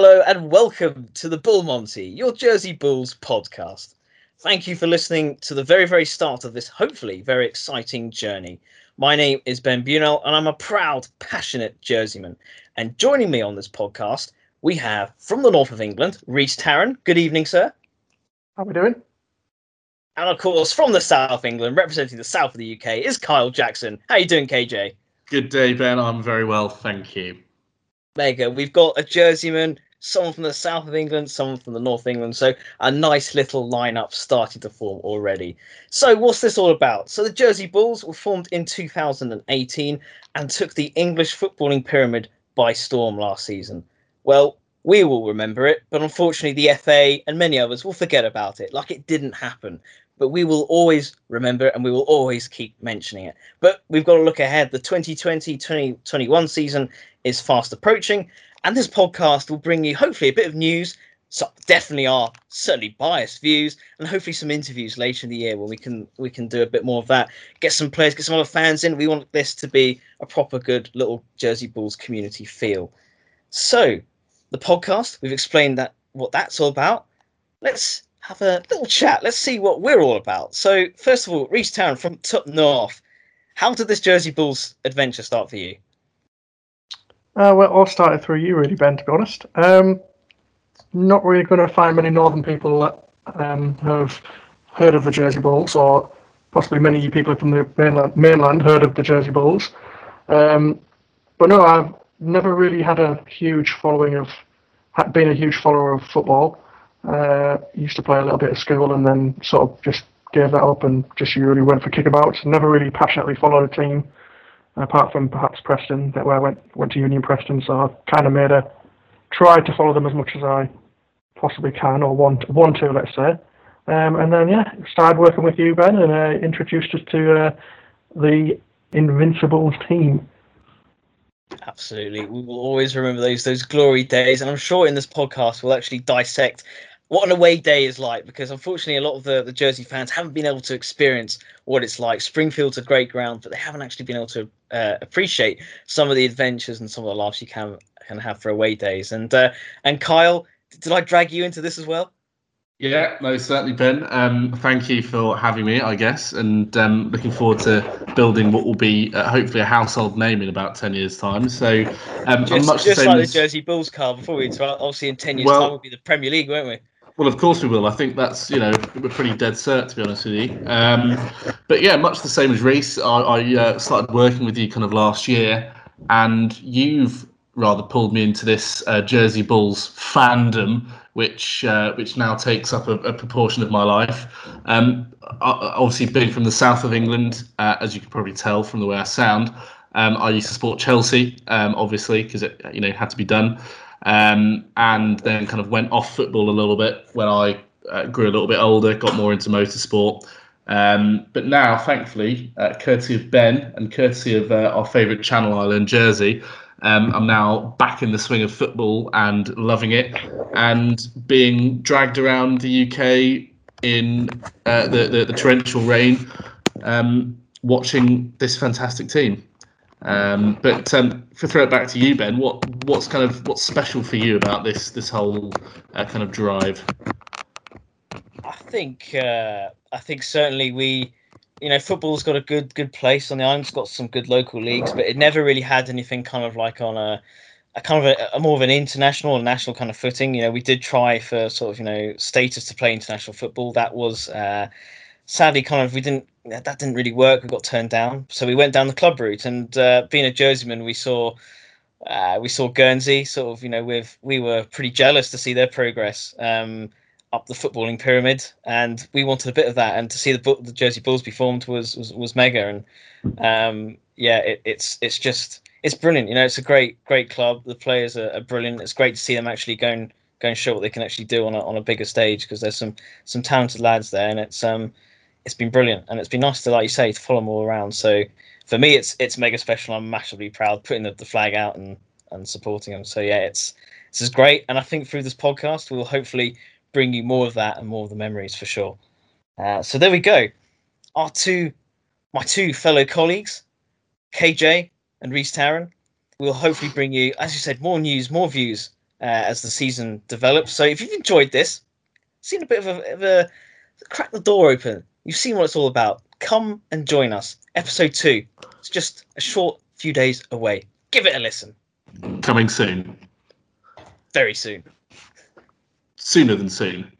Hello and welcome to the Bull Monty, your Jersey Bulls podcast. Thank you for listening to the very, very start of this hopefully very exciting journey. My name is Ben Buesnel and I'm a proud, passionate Jerseyman. And joining me on this podcast, we have from the north of England, Reece Tarren. Good evening, sir. How are we doing? And of course, from the south of England, representing the south of the UK, is Kyle Jackson. How are you doing, KJ? Good day, Ben. I'm very well, thank you. Mega. We've got a Jerseyman, someone from the south of England, someone from the north of England. So a nice little lineup started to form already. So what's this all about? So the Jersey Bulls were formed in 2018 and took the English footballing pyramid by storm last season. Well, we will remember it, but unfortunately the FA and many others will forget about it, like it didn't happen but we will always remember it and we will always keep mentioning it. But we've got to look ahead. The 2020 2021 season is fast approaching, and this podcast will bring you hopefully a bit of news. So definitely are certainly biased views, and hopefully some interviews later in the year where we can we can do a bit more of that. Get some players, get some other fans in. We want this to be a proper good little Jersey Bulls community feel. So, the podcast we've explained that what that's all about. Let's have a little chat. Let's see what we're all about. So, first of all, Reece Tarren from Top North. How did this Jersey Bulls adventure start for you? Uh, well, all started through you, really, Ben. To be honest, um, not really going to find many Northern people that um, have heard of the Jersey Bulls, or possibly many people from the mainland, mainland heard of the Jersey Bulls. Um, but no, I've never really had a huge following of, been a huge follower of football. Uh, used to play a little bit at school and then sort of just gave that up and just really went for kickabouts. Never really passionately followed a team, apart from perhaps Preston, that where I went went to Union Preston. So I've kind of made a try to follow them as much as I possibly can or want want to, let's say. Um, and then yeah, started working with you, Ben, and uh, introduced us to uh, the Invincibles team. Absolutely, we will always remember those those glory days, and I'm sure in this podcast we'll actually dissect what an away day is like because unfortunately a lot of the, the Jersey fans haven't been able to experience what it's like. Springfield's a great ground, but they haven't actually been able to uh, appreciate some of the adventures and some of the laughs you can can have for away days. And uh, and Kyle, did I drag you into this as well? Yeah, most certainly, Ben. Um, thank you for having me, I guess, and um, looking forward to building what will be uh, hopefully a household name in about 10 years' time. So, um, just, much just the like as... the Jersey Bulls, Carl, before we interrupt, obviously in 10 years' well, time, will be the Premier League, won't we? Well, of course we will. I think that's you know we're pretty dead cert to be honest with you. Um, but yeah, much the same as Reece. I, I uh, started working with you kind of last year, and you've rather pulled me into this uh, Jersey Bulls fandom, which uh, which now takes up a, a proportion of my life. Um, obviously, being from the south of England, uh, as you can probably tell from the way I sound, um, I used to support Chelsea, um, obviously, because it you know had to be done um, and then kind of went off football a little bit when I uh, grew a little bit older, got more into motorsport. Um, but now, thankfully, uh, courtesy of Ben and courtesy of uh, our favourite Channel Island jersey, um, I'm now back in the swing of football and loving it, and being dragged around the UK in uh, the, the, the torrential rain, um, watching this fantastic team. Um, but um, to throw it back to you, Ben, what what's kind of what's special for you about this this whole uh, kind of drive? I think uh, I think certainly we, you know, football's got a good good place on the island. It's got some good local leagues, but it never really had anything kind of like on a a kind of a, a, more of an international and national kind of footing. You know, we did try for sort of you know status to play international football. That was uh, sadly kind of we didn't that didn't really work. We got turned down, so we went down the club route. And uh, being a Jerseyman, we saw uh, we saw Guernsey. Sort of, you know, with we were pretty jealous to see their progress um, up the footballing pyramid, and we wanted a bit of that. And to see the the Jersey Bulls be formed was was, was mega. And um, yeah, it, it's it's just it's brilliant. You know, it's a great great club. The players are, are brilliant. It's great to see them actually going going show what they can actually do on a on a bigger stage because there's some some talented lads there, and it's um it's been brilliant, and it's been nice to, like you say, to follow them all around. So for me, it's it's mega special. I'm massively proud putting the, the flag out and and supporting them. So yeah, it's this is great, and I think through this podcast, we'll hopefully bring you more of that and more of the memories for sure. Uh, so there we go. Our two, my two fellow colleagues, KJ and Reece Tarren, will hopefully bring you, as you said, more news, more views uh, as the season develops. So if you've enjoyed this, seen a bit of a, of a crack the door open, you've seen what it's all about. Come and join us. Episode two. It's just a short few days away. Give it a listen. Coming soon. Very soon. Sooner than soon.